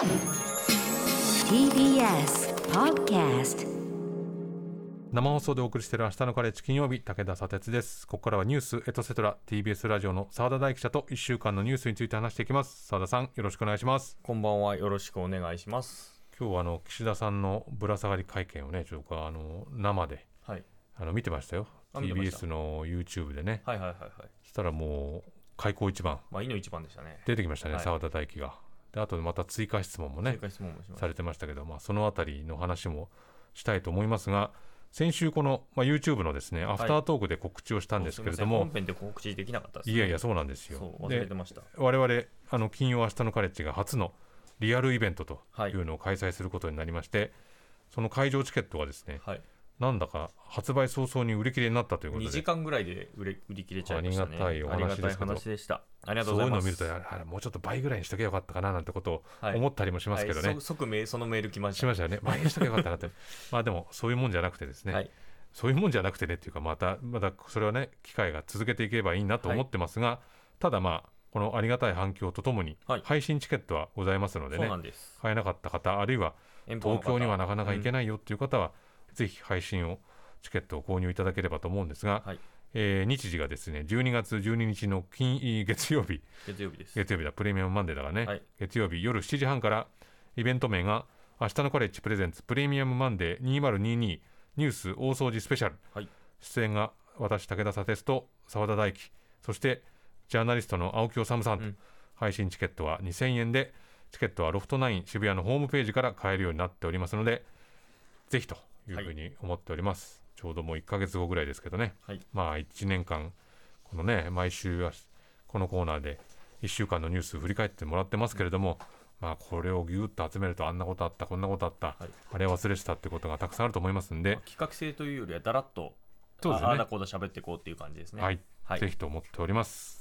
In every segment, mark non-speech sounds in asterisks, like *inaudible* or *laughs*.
TBS Podcast 生放送でお送りしている明日のカレッジ金曜日武田砂鉄です。ここからはニュースエトセトラ TBS ラジオの澤田大記者と1週間のニュースについて話していきます。澤田さんよろしくお願いします。こんばんはよろしくお願いします。今日はあの岸田さんのぶら下がり会見をねちょっとあの生ではい。あの見てましたよ。TBS の YouTube でね。はいはいはいはい。そしたらもう開口一番。まあいいの一番でしたね。出てきましたねはい。澤、田大輝がであとまた追加質問もねされてましたけど、まあ、そのあたりの話もしたいと思いますが先週この、まあ、YouTube のですねアフタートークで告知をしたんですけれども、そうすい本編で告知できなかったですいやいやそうなんですよ。忘れでてました。我々あの金曜明日のカレッジが初のリアルイベントとはいいうのを開催することになりまして、その会場チケットがですねはいなんだか発売早々に売り切れになったということ2で時間ぐらいで売れ売り切れちゃいましたね。ありがたいお話ですけど。した。ありがとそううございます。いうのを見るとあれもうちょっと倍ぐらいにしとけばよかったかななんてことをはい。思ったりもしますけどね、はいそ即メそのメール来まししたましたよね。*laughs* 倍にしとけばよかったなって。まあでもそういうもんじゃなくてですね、はい。そういうもんじゃなくてねっていうかまたまだそれはね機会が続けていければいいなと思ってますが、ただまあこのありがたい反響とともにはい。配信チケットはございますのでそうね、なんです。買えなかった方あるいは東京にはなかなか行けい、ないよっていう方は、ぜひ配信をチケットを購入いただければと思うんですが、はい。えー日時がですね12月12日の金月曜日。月曜日です。月曜日だ。プレミアムマンデーだからね、はい。月曜日夜7時半からイベント名が明日のカレッジプレゼンツプレミアムマンデー2022ニュース大掃除スペシャル、はい。出演が私武田砂鉄と澤田大樹そしてジャーナリストの青木治さんと、うん。配信チケットは2000円でチケットはロフトナイン渋谷のホームページから買えるようになっておりますのでぜひというふうに思っております、ちょうどもう1ヶ月後ぐらいですけどね。はい。まあ1年間このね毎週はこのコーナーで1週間のニュース振り返ってもらってますけれども、まあこれをぎゅっと集めるとあんなことあったこんなことあった、はい。あれ忘れてたってことがたくさんあると思いますんで、企画性というよりはだらっとそうですね。ああだこうだ喋っていこうっていう感じですね。はい、はい。ぜひと思っております。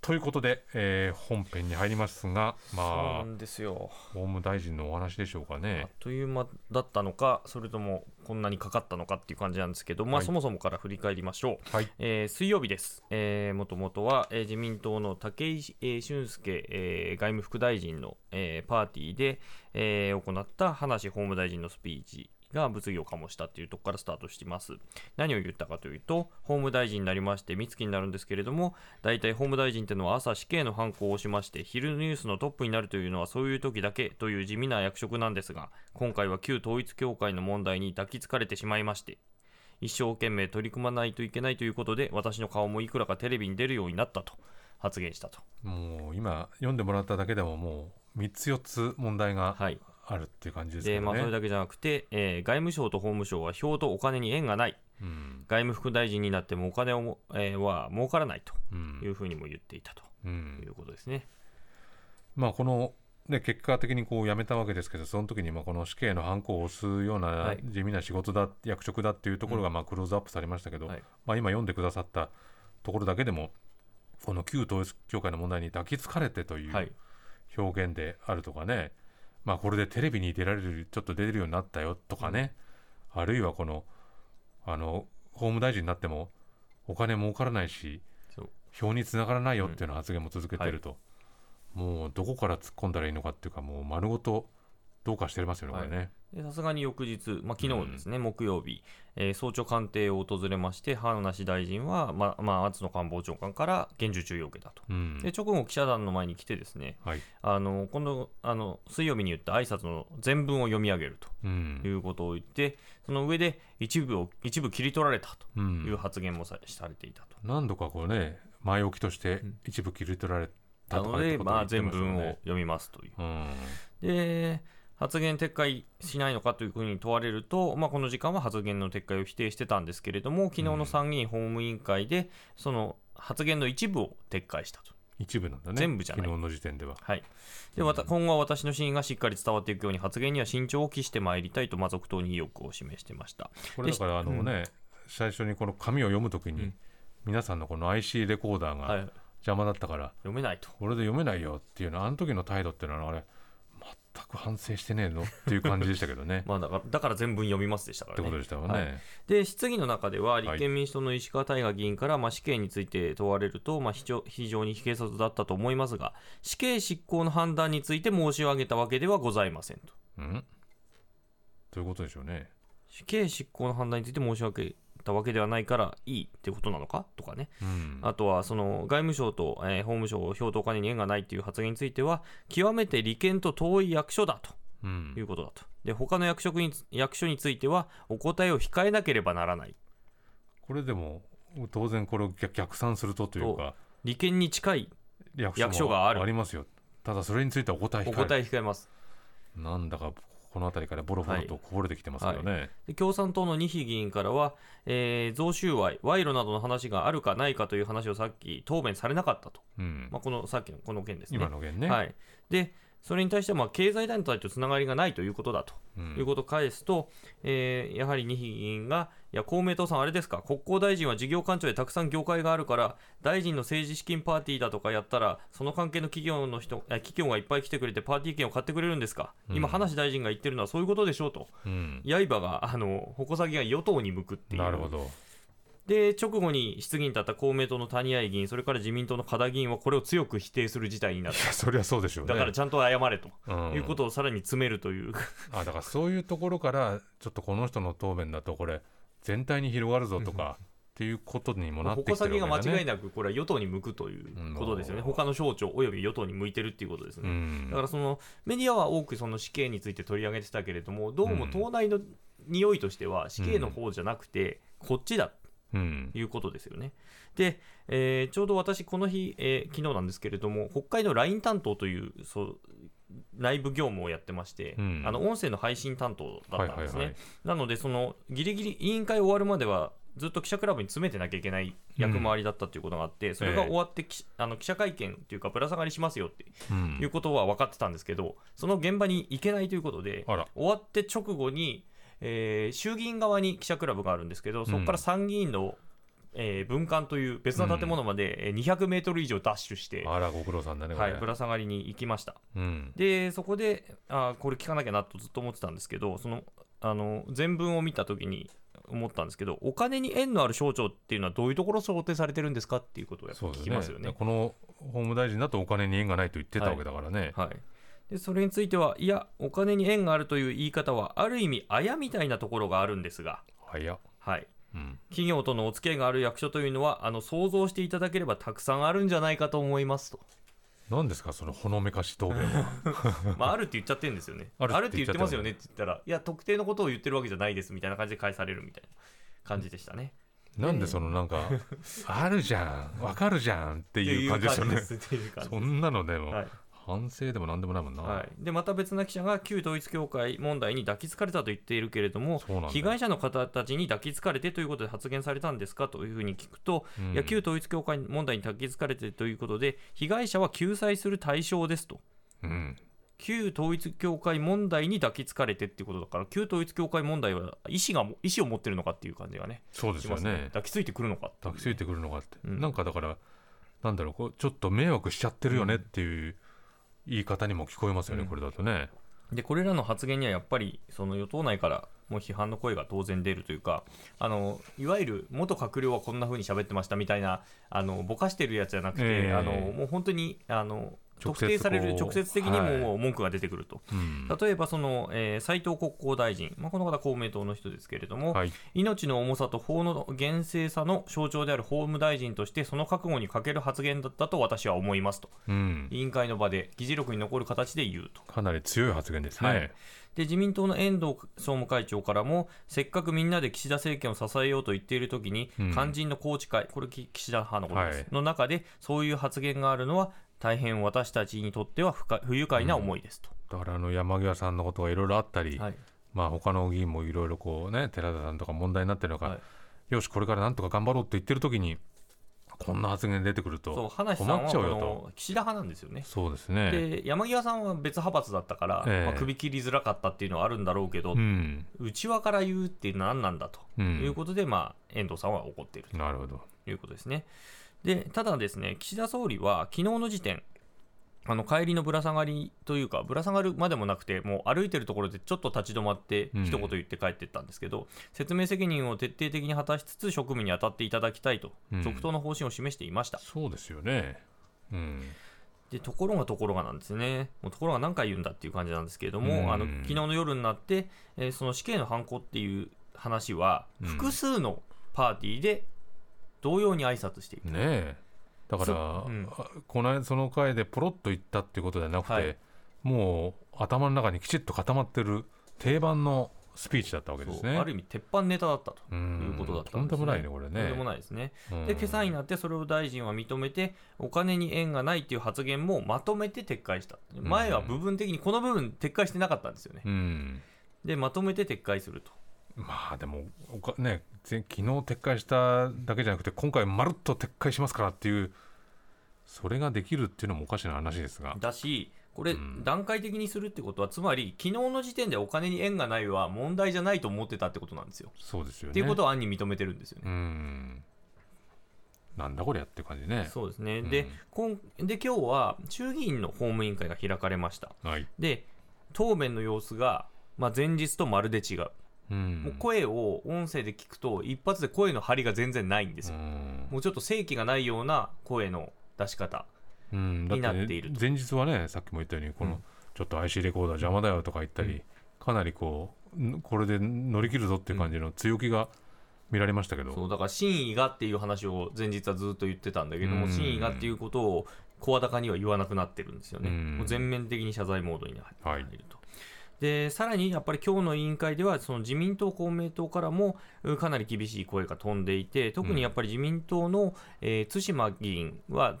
ということで、えー本編に入りますが、そうまあなんですよ法務大臣のお話でしょうかあねっ。という間だったのか、それともこんなにかかったのかっていう感じなんですけど、まあ、はいそもそもから振り返りましょう。はい、えー水曜日です。えー、もともとは、えー自民党の武井、えー俊介、えー外務副大臣の、えーパーティーで、えー行った葉梨法務大臣のスピーチが物議を醸したっていうところからスタートしています。何を言ったかというと、法務大臣になりまして、三月になるんですけれども、大体法務大臣っていうのは朝死刑の犯行をしまして、昼ニュースのトップになるというのはそういう時だけという地味な役職なんですが、今回は旧統一教会の問題に抱きつかれてしまいまして、一生懸命取り組まないといけないということで、私の顔もいくらかテレビに出るようになったと発言したと。もう今読んでもらっただけでももう3つ4つ問題がはい。あるっていう感じですね。まあ、それだけじゃなくて、えー外務省と法務省は票とお金に縁がない。うん外務副大臣になってもお金をも、えーは儲からないとうんいうふうにも言っていたとうんいうことですね。まあこのね、結果的にこう辞めたわけですけどその時にまあこの死刑のハンコを押すようなはい地味な仕事だ、役職だっていうところがまあクローズアップされましたけど、はいまあ、今読んでくださったところだけでもこの旧統一教会の問題に抱きつかれてというはい。表現であるとかね、まあこれでテレビに出られるちょっと出れるようになったよとかね、あるいはこのあの法務大臣になってもお金儲からないし票につながらないよっていうような発言も続けてると、もうどこから突っ込んだらいいのかっていうかもう丸ごとどうかしてますよねこれね、でさすがに翌日、まあ、昨日ですね、木曜日、えー早朝官邸を訪れまして、葉梨大臣は、まあまあ、松野官房長官から厳重注意を受けたと。うん。で直後、記者団の前に来て、ですねはい。あの今度あの、水曜日に言った挨拶の全文を読み上げるうん。ということを言って、その上で一部を一部切り取られたうというん発言もさされていたと。何度かこうね前置きとして一部切り取られたなので、まあ、全文をね読みますという。うん。で発言撤回しないのかというふうに問われると、まあ、この時間は発言の撤回を否定してたんですけれども、昨日の参議院法務委員会で、その発言の一部を撤回したと。一部なんだね。全部じゃない。昨日の時点では。はい、でわた今後は私の真意がしっかり伝わっていくように発言には慎重を期してまいりたいと、まあ、続投に意欲を示してました。これだからあのね、最初にこの紙を読むときに、うん。皆さんのこの IC レコーダーはい。が、邪魔だったから、読めないと。これで読めないよっていうのあの時の態度っていうのはあれ全く反省してねえの？っていう感じでしたけどね。*laughs* まあ、だからだから全文読みますでしたからね。ってことでしたよね。はいで質疑の中では立憲民主党の石川大我議員から、まあ、死刑について問われると、まあ、非常非常に軽率だったと思いますが死刑執行の判断について申し上げたわけではございませんとうん？ということでしょうね。死刑執行の判断について申し上げたわけではないからいいってことなのかとかね。うん。あとはその外務省と、えー法務省票とお金に縁がないという発言については極めて利権と遠い役所だとうん。いうことだと。で他の役職に役所についてはお答えを控えなければならない。これでも当然これを逆逆算するとというか。利権に近い役役所がある。ありますよ。ただそれについてはお答え控えお答え控えます。なんだかこの辺りからボロボロとこぼれてきてますけどね、で共産党の二比議員からは、えー贈収賄、賄賂などの話があるかないかという話をさっき答弁されなかったと、うん。まあ、このさっきのこの件ですね。今の件ね、はい、でそれに対してはまあ経済団体とつながりがないということだと、うん。いうことを返すと、えーやはり二比議員が、いや公明党さん、あれですか、国交大臣は事業官庁でたくさん業界があるから、大臣の政治資金パーティーだとかやったら、その関係の企業の人、え企業がいっぱい来てくれて、パーティー券を買ってくれるんですか、今、うん。葉梨大臣が言ってるのはそういうことでしょうと、うん。刃が、あの矛先が与党に向くっていう。なるほどで直後に質疑に立った公明党の谷合議員、それから自民党の加田議員はこれを強く否定する事態になった。そりゃそうでしょうね。だからちゃんと謝れと。うん。いうことをさらに詰めるという、あだからそういうところからちょっとこの人の答弁だとこれ全体に広がるぞとかっていうことにもなってきて矛先がるね間違いなくこれは与党に向くということですよね、うん他の省庁および与党に向いてるっていうことですね。うん。だからそのメディアは多くその死刑について取り上げてたけれども、どうも党内の匂いとしては死刑の方じゃなくて、こっちだ。うんということですよね。で、えーちょうど私、この日、えー昨日なんですけれども、北海道 LINE 担当というそう内部業務をやってまして、うん。あの音声の配信担当だったんですね。はいはいはい。なので、そのギリギリ委員会終わるまでは、ずっと記者クラブに詰めてなきゃいけない役回りだったということがあって、それが終わってき、あの記者会見というか、ぶら下がりしますよってうんいうことは分かってたんですけど、その現場に行けないということで、終わって直後に、えー衆議院側に記者クラブがあるんですけど、そこから参議院の、えー文館という別の建物までえー200メートル以上ダッシュして、あらご苦労さんだねはい、ぶら下がりに行きました。うん。で、そこで、あーこれ聞かなきゃなとずっと思ってたんですけど、そのあの全文を見たときに思ったんですけど、お金に縁のある省庁っていうのはどういうところを想定されてるんですかっていうことをやっぱ聞きますよね。この法務大臣だとお金に縁がないと言ってたわけだからね、はい、でそれについては、いや、お金に縁があるという言い方は、ある意味、あやみたいなところがあるんですが、早っ、はい、うん、企業とのお付き合いがある役所というのは、あの想像していただければたくさんあるんじゃないかと思いますと、何ですかそのほのめかし答弁は。*laughs* まあ、あるって言っちゃってるんですよね。あるって言言ってますよねって言ったら、いや、特定のことを言ってるわけじゃないですみたいな感じで返されるみたいな感じでしたね。なんでそのなんか *laughs* あるじゃんわかるじゃんっていう感じですよね。そんなのでも、はい反省でもなんでもないもんな、はい、でまた別な記者が旧統一教会問題に抱きつかれたと言っているけれども被害者の方たちに抱きつかれてということで発言されたんですかというふうに聞くと、うん。いや旧統一教会問題に抱きつかれてということで被害者は救済する対象ですと。うん、旧統一教会問題に抱きつかれてっていうことだから旧統一教会問題は意思が意思を持ってるのかっていう感じがねそうですしますね。よね抱きついてくるのかっていう。抱きついてくるのがあって、うん。なんかだからなんだろうこうちょっと迷惑しちゃってるよねっていう言い方にも聞こえますよね、うん。これだとね。でこれらの発言にはやっぱりその与党内からも批判の声が当然出るというかあのいわゆる元閣僚はこんな風に喋ってましたみたいなあのぼかしてるやつじゃなくて、ええ。あのもう本当にあの特定される直接的にはい。も文句が出てくると、うん。例えばその、えー斉藤国交大臣、まあ、この方公明党の人ですけれども、はい。命の重さと法の厳正さの象徴である法務大臣としてその覚悟に欠ける発言だったと私は思いますと。うん、委員会の場で議事録に残る形で言うと。かなり強い発言ですね、はいで自民党の遠藤総務会長からも、せっかくみんなで岸田政権を支えようと言っているときに、うん。肝心の宏池会、これ、き岸田派のことです、はい。の中で、そういう発言があるのは、大変私たちにとっては不愉快な思いですと。だからあの山際さんのことがいろいろあったり、はい。まあ他の議員もいろいろこうね寺田さんとか問題になってるのが、はい。よしこれからなんとか頑張ろうって言ってる時にこんな発言出てくるそうと葉梨さんはこ困っちゃうよと。の岸田派なんですよね。そうですね。で山際さんは別派閥だったから、ええ。まあ、首切りづらかったっていうのはあるんだろうけど、うん、内輪から言うって何なんだとうん。いうことで、まあ、遠藤さんは怒っているなるほど。ということですね。でただですね、岸田総理は昨日の時点、あの帰りのぶら下がりというかぶら下がるまでもなくてもう歩いてるところでちょっと立ち止まってうん。一言言って帰ってったんですけど、説明責任を徹底的に果たしつつ職務に当たっていただきたいとうん。続投の方針を示していました、そうですよね。うん。でところがところがなんですね。もうところが何回言うんだっていう感じなんですけれども、うん。あの昨日の夜になって、えーその死刑の犯行っていう話はうん。複数のパーティーで同様に挨拶している、ねえだから、そうん。あこの間その回でポロッと言ったっていうことではなくて、はい。もう頭の中にきちっと固まってる定番のスピーチだったわけですね。ある意味鉄板ネタだったとういうんことだったとんでもないねこれね。とんでもないですね。うん。で今朝になってそれを大臣は認めてお金に縁がないっていう発言もまとめて撤回した。前は部分的にこの部分撤回してなかったんですよね。うん。でまとめて撤回するとまあでもおかねぜ昨日撤回しただけじゃなくて今回まるっと撤回しますからっていうそれができるっていうのもおかしな話ですが。だしこれうん。段階的にするってことはつまり昨日の時点でお金に縁がないは問題じゃないと思ってたってことなんですよ。そうですよね。っていうことを案に認めてるんですよね。うん。なんだこりゃって感じね。そうですね、うん。でこんで今日は衆議院の法務委員会が開かれました。はい、で答弁の様子が、まあ、前日とまるで違ううん。もう声を音声で聞くと一発で声の張りが全然ないんですよ、うん。もうちょっと正気がないような声の出し方になって,、いると。前日はねさっきも言ったようにこの、うん。ちょっと IC レコーダー邪魔だよとか言ったり、うん。かなりこうんこれで乗り切るぞっていう感じの強気が見られましたけど、そうだから真意がっていう話を前日はずっと言ってたんだけども、うん真意がっていうことを声高には言わなくなってるんですよね、うん。もう全面的に謝罪モードに入はい入ると。でさらにやっぱり今日の委員会ではその自民党、公明党からもうかなり厳しい声が飛んでいて特にやっぱり自民党の、えー対馬議員は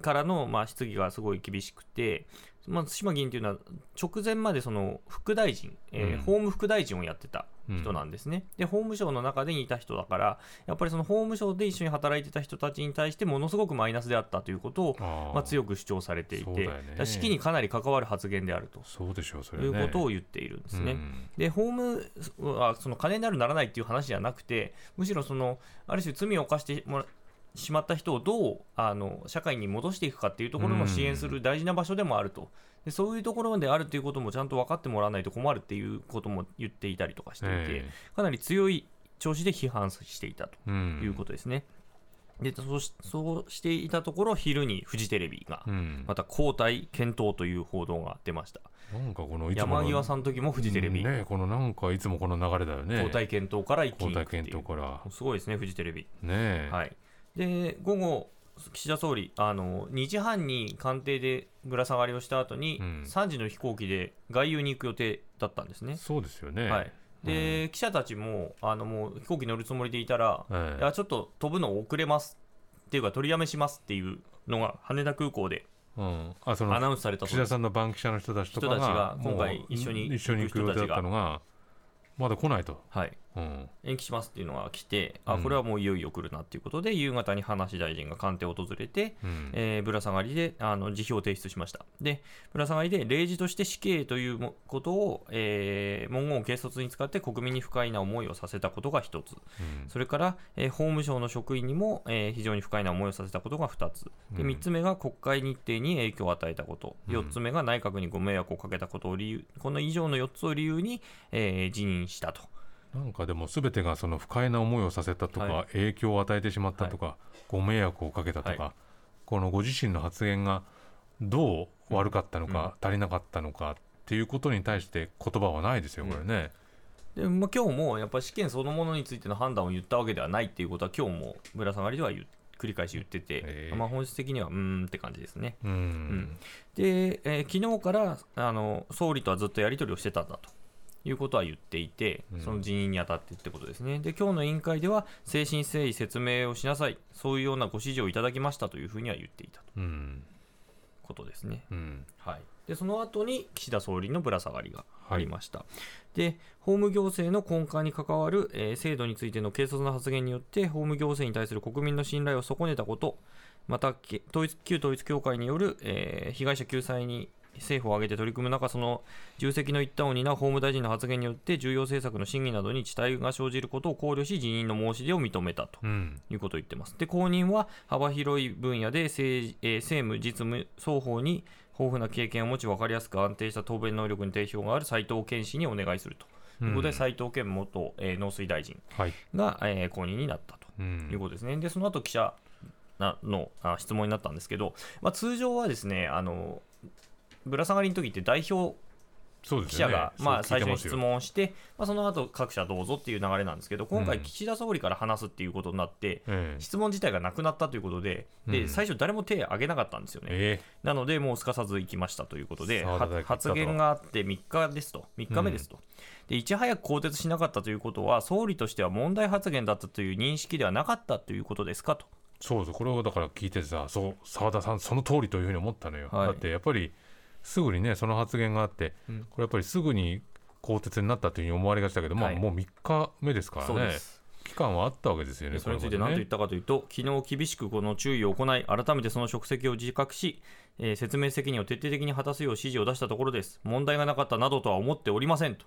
からの、まあ、質疑がすごい厳しくて、まあ、対馬議員というのは直前までその副大臣、えーうん。法務副大臣をやってた人なんですね、で法務省の中でにいた人だからやっぱりその法務省で一緒に働いてた人たちに対してものすごくマイナスであったということをあー。まあ、強く主張されていて、ね。だから士気にかなり関わる発言であると。そうでしょうそれね。うことを言っているんですね。うん。で法務はその金になるならないっていう話じゃなくてむしろそのある種罪を犯してもらしまった人をどうあの社会に戻していくかっていうところも支援する大事な場所でもあると。でそういうところであるということもちゃんと分かってもらわないと困るっていうことも言っていたりとかしていて、えかなり強い調子で批判していたということですね。でそうしそうしていたところ昼にフジテレビがうん。また交代検討という報道が出ました。なんかこの山際さんの時もフジテレビ、うんねこのなんかいつもこの流れだよね。交代検討から一気に交代検討から。すごいですね、フジテレビ。ねえ、はい、で午後、岸田総理あの、2時半に官邸でぶら下がりをした後に、うん。3時の飛行機で外遊に行く予定だったんですね。そうですよね。はい。で記者たちもあのもう飛行機乗るつもりでいたら、ええ。いやちょっと飛ぶの遅れますっていうか、取りやめしますっていうのが羽田空港でうん、あそのアナウンスされた。岸田さんの番記者の人たちとかが人たちが今回一緒に一緒に行く予定だったのがまだ来ないと、はい。うん、延期しますっていうのが来て、あうん。これはもういよいよ来るなっていうことで、夕方に葉梨大臣が官邸を訪れて、うん。えーぶら下がりであの辞表を提出しました。で、ぶら下がりで例示として死刑というもことを、えー文言を軽率に使って国民に不快な思いをさせたことが一つ、うん。それから、えー法務省の職員にも、えー非常に不快な思いをさせたことが2つ、でうん。3つ目が国会日程に影響を与えたこと、うん。4つ目が内閣にご迷惑をかけたことを理由、この以上の4つを理由に、えー辞任したと。なんかでも全てがその不快な思いをさせたとか、は影響を与えてしまったとか、ご迷惑をかけたとか、はこのご自身の発言がどう悪かったのか、足りなかったのかっていうことに対して言葉はないですよこれね、でまあ、今日もやっぱり試験そのものについての判断を言ったわけではないっていうことは今日もぶら下がりでは言う繰り返し言ってて、まあ、本質的にはうーんって感じですね。うん。で、えー昨日からあの総理とはずっとやり取りをしてたんだということは言っていてうん、その人員にあたってってことですね。で、今日の委員会では、誠心誠意説明をしなさい、そういうようなご指示をいただきましたというふうには言っていたと。うん。ことですね。うん。はい、でその後に岸田総理のぶら下がりがありました、で法務行政の根幹に関わる、えー制度についての軽率な発言によって法務行政に対する国民の信頼を損ねたことまたけ統一旧統一教会による、えー被害者救済に政府を挙げて取り組む中、その重責の一端を担う法務大臣の発言によって、重要政策の審議などに遅滞が生じることを考慮し、辞任の申し出を認めたとうんいうことを言ってます。で、後任は幅広い分野で政,、えー政務、実務双方に豊富な経験を持ち、分かりやすく安定した答弁能力に定評がある斉藤健氏にお願いするということで、うん斉藤健元、えー農水大臣はい、が、えー後任になったと。いうんことですね。で、その後記者なのあ質問になったんですけど、まあ、通常はですね、あのぶら下がりの時って代表記者が、まあ、最初に質問をして、まあ、その後各社どうぞっていう流れなんですけど、今回、うん岸田総理から話すっていうことになって、ええ。質問自体がなくなったということで、でうん。最初、誰も手を挙げなかったんですよね。えなので、もうすかさず行きましたということで、発言があって3日ですと、3日目ですと、でいち早く更迭しなかったということは、総理としては問題発言だったという認識ではなかったということですかと。そうそう。これをだから聞いてさそう澤田さんその通りというふうに思ったのよ、はい。だってやっぱりすぐにねその発言があって、うん。これやっぱりすぐに更迭になったというふうに思われがちだけど、はい。まあもう3日目ですからね。期間はあったわけですよねでそれについて何と言ったかというと、昨日厳しくこの注意を行い、改めてその職責を自覚し、えー説明責任を徹底的に果たすよう指示を出したところです。問題がなかったなどとは思っておりませんと。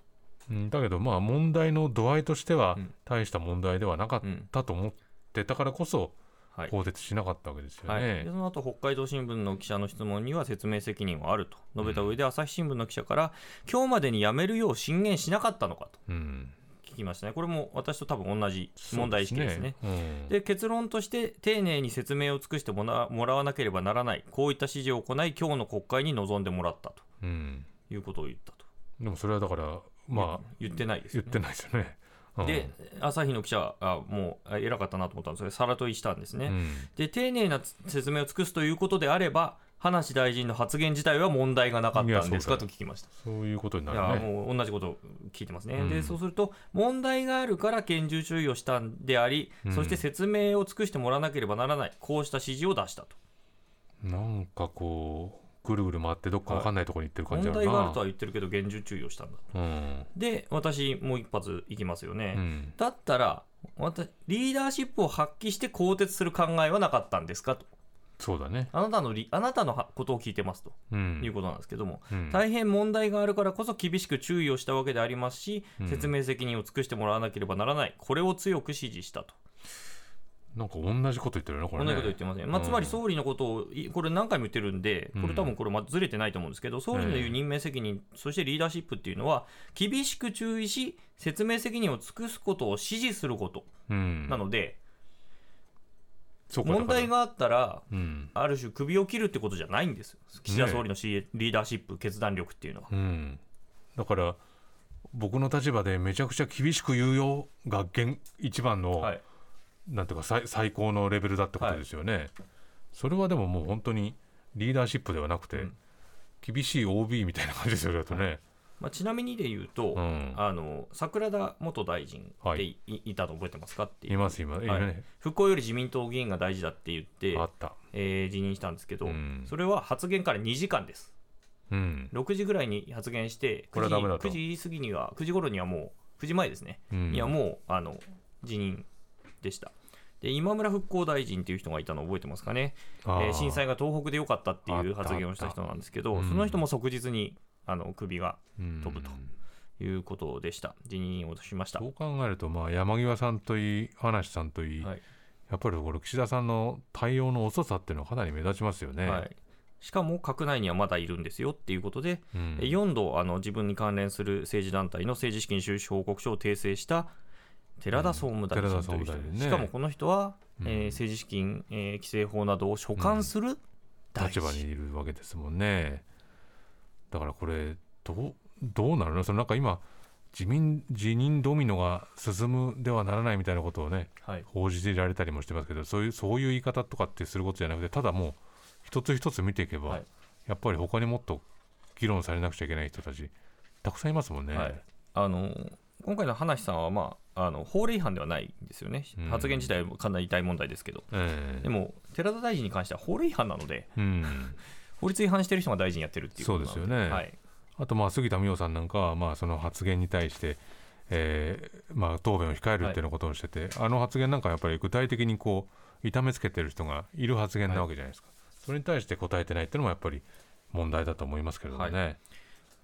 うん、だけどまあ問題の度合いとしてはうん。大した問題ではなかっうんたと思ってたからこそはい更迭しなかったわけですよはい、ね。でその後北海道新聞の記者の質問には説明責任はあると。述べた上で、朝日新聞の記者から、今日までに辞めるよう進言しなかったのかと。うん、聞きましたね。これも私と多分同じ問題意識ですね。ですね。で結論として丁寧に説明を尽くしてもらわなければならない。こういった指示を行い今日の国会に臨んでもらったと。うんうん。いうことを言ったと、でもそれはだからまあ言ってないですよ、ね、言ってないですよね。うん。で朝日の記者はあもうあ偉かったなと思ったんですがさら問いしたんですね、うんで丁寧な説明を尽くすということであれば葉梨大臣の発言自体は問題がなかったんですかと聞きました。そういうことにないやるね。もう同じことを聞いてますね、うん。でそうすると問題があるから厳重注意をしたんであり、うん。そして説明を尽くしてもらわなければならない。こうした指示を出したと。なんかこうぐるぐる回ってどっかわかんないところに行ってる感じあるな。問題があるとは言ってるけど厳重注意をしたんだうん。で私もう一発いきますよね、うん。だったら私リーダーシップを発揮して更迭する考えはなかったんですか？と。そうだね。あなたのリあなたのはことを聞いてますと。うん。いうことなんですけども、うん。大変問題があるからこそ厳しく注意をしたわけでありますし、うん。説明責任を尽くしてもらわなければならない。これを強く指示したとなんか同じこと言ってるよね、これね。同じこと言ってますね、まあ、うんつまり総理のことをいこれ何回も言ってるんでこれ多分これまずれてないと思うんですけど、総理の言う任命責任、そしてリーダーシップっていうのは厳しく注意し説明責任を尽くすことを指示することうん。なので、問題、があったら。ある種首を切るってことじゃないんですよ岸田総理の、リーダーシップ決断力っていうのは、うん。だから、僕の立場でめちゃくちゃ厳しく言うよが現一番の、はい、なんていうか最最高のレベルだってことですよね、それはでももう本当にリーダーシップではなくて、うん。厳しい OB みたいな感じですよだとね、まあ、ちなみにで言うと、うん。あの桜田元大臣ってはい。い,、い、たの覚えてますかっていう。います今、今ね。復興より自民党議員が大事だって言ってあ、えー辞任したんですけど、うん。それは発言から2時間です。うん、6時ぐらいに発言して9時これはダメだと。9時過ぎには9時頃にはもう9時前ですね、うん、いやもうあの辞任でした。で今村復興大臣っていう人がいたの覚えてますかね、えあー。ー震災が東北でよかったっていう発言をした人なんですけどその人も即日にあの首がうん。飛ぶということでした。辞任をしました。そう考えると、まあ、山際さんといい葉梨さんといい、はい。やっぱりこれ岸田さんの対応の遅さっていうのはかなり目立ちますよね。はい、しかも閣内にはまだいるんですよっていうことで、うん。4度あの自分に関連する政治団体の政治資金収支報告書を訂正した寺田総務大臣という人。で、総務大臣ね。しかもこの人は、うん。えー政治資金、えー規正法などを所管する大臣、立場にいるわけですもんね。だからこれどうどうなるの？そのなんか今自民辞任ドミノが進むではならないみたいなことをねはい。報じられたりもしてますけどそういうそういう言い方とかってすることじゃなくてただもう一つ一つ見ていけば、はい。やっぱり他にもっと議論されなくちゃいけない人たちたくさんいますもんね。はい。あの今回の葉梨さんは、まあ、あの法令違反ではないんですよね、うん。発言自体はかなり大問題ですけど、ええ。でも寺田大臣に関しては法令違反なので、うん、*laughs* 法律違反してる人が大臣やってるっていうことで。すよね。はい。あとまあ杉田水脈さんなんかはまあその発言に対して、えーまあ、答弁を控えるっていうようなことをしてて、あの発言なんかはやっぱり具体的にこう痛めつけてる人がいる発言なわけじゃないですか、それに対して答えてないっていうのもやっぱり問題だと思いますけれどもね。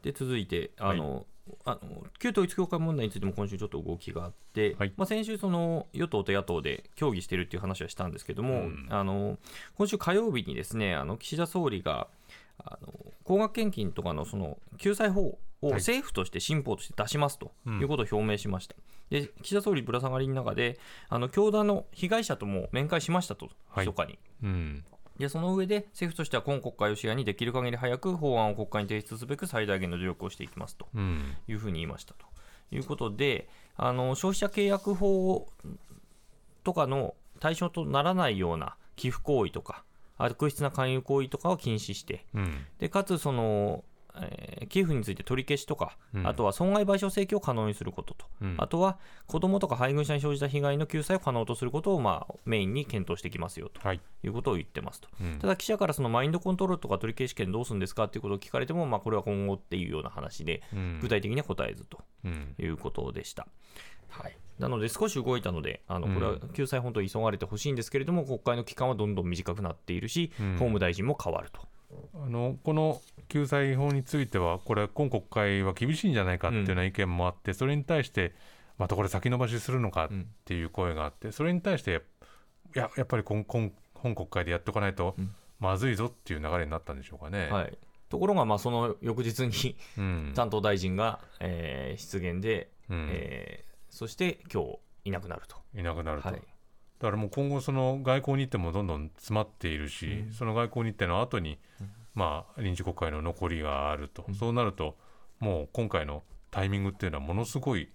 で続いてあの、あの旧統一教会問題についても今週ちょっと動きがあって、はい。まあ、先週その与党と野党で協議しているっていう話はしたんですけども、うん。あの今週火曜日にですねあの岸田総理があの高額献金とかのその救済法をはい。政府として新法として出しますとうん。いうことを表明しました。で岸田総理ぶら下がりの中であの教団の被害者とも面会しましたと、はい。密かに。うんでその上で政府としては今国会を視野にできる限り早く法案を国会に提出すべく最大限の努力をしていきますとうん。いうふうに言いましたと。いうことであの消費者契約法とかの対象とならないような寄付行為とか悪質な勧誘行為とかを禁止してうん。でかつその、えー寄付について取り消しとか、うん。あとは損害賠償請求を可能にすることと、うん。あとは子どもとか配偶者に生じた被害の救済を可能とすることを、まあ、メインに検討していきますよとはい。いうことを言ってますと。うん。ただ記者からそのマインドコントロールとか取り消し権どうするんですかっていうことを聞かれても、まあ、これは今後っていうような話で、うん。具体的には答えずとうん。いうことでした。はい、なので少し動いたので、あのこれは救済本当に急がれてほしいんですけれども、国会の期間はどんどん短くなっているし、うん。法務大臣も変わると。あのこの救済法については、これ、今国会は厳しいんじゃないかっていうような意見もあって、それに対して、またこれ、先延ばしするのかっていう声があって、それに対して、ややっぱり今今本国会でやっておかないとうん。まずいぞっていう流れになったんでしょうかね。はい、ところが、まあその翌日にうん。*laughs* 担当大臣が、えー出現で、うん。えーそして今日いなくなると。いなくなると、はいだからもう今後、その外交日程もどんどん詰まっているし、うん。その外交日程の後に、まあ臨時国会の残りがあると、そうなると、もう今回のタイミングっていうのは、ものすごい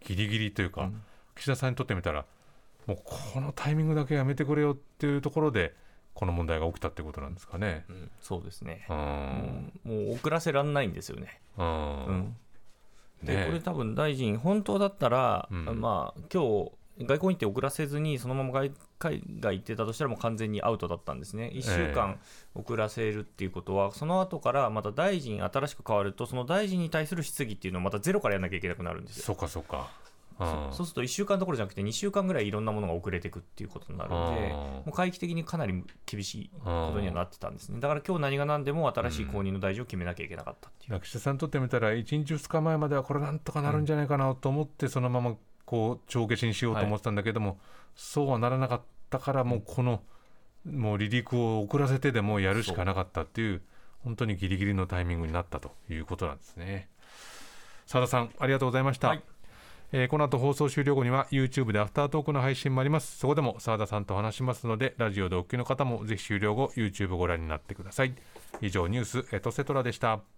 ギリギリというか、うん。岸田さんにとってみたら、もうこのタイミングだけやめてくれよっていうところで、この問題が起きたってことなんですかね。うん。そうですね。う。ん。もう遅らせられないんですよね。うん。うん。でねこれ多分大臣、本当だったら、うん。まあ今日外交日程遅らせずに、そのまま外海外行ってたとしたら、もう完全にアウトだったんですね、1週間遅らせるっていうことは、その後からまた大臣、新しく変わると、その大臣に対する質疑っていうのをまたゼロからやらなきゃいけなくなるんですよ。そうかそうか。うんそうすると1週間どころじゃなくて、2週間ぐらいいろんなものが遅れていくっていうことになるので、うんもう回帰的にかなり厳しいことにはなってたんですね。だから今日何が何でも新しい後任の大臣を決めなきゃいけなかったっていう。岸田さんにとってみたら、1日、2日前まではこれなんとかなるんじゃないかなと思って、そのままこう帳消しにしようと思ってたんだけども、そうはならなかったから、もうこの、もう離陸を遅らせてでもやるしかなかったっていう、本当にギリギリのタイミングになったということなんですね。澤田さん、ありがとうございました。はいえーこの後放送終了後には YouTube でアフタートークの配信もあります。そこでも澤田さんと話しますので、ラジオでお聞きの方もぜひ終了後 YouTube ご覧になってください。以上ニュースエトセトラでした。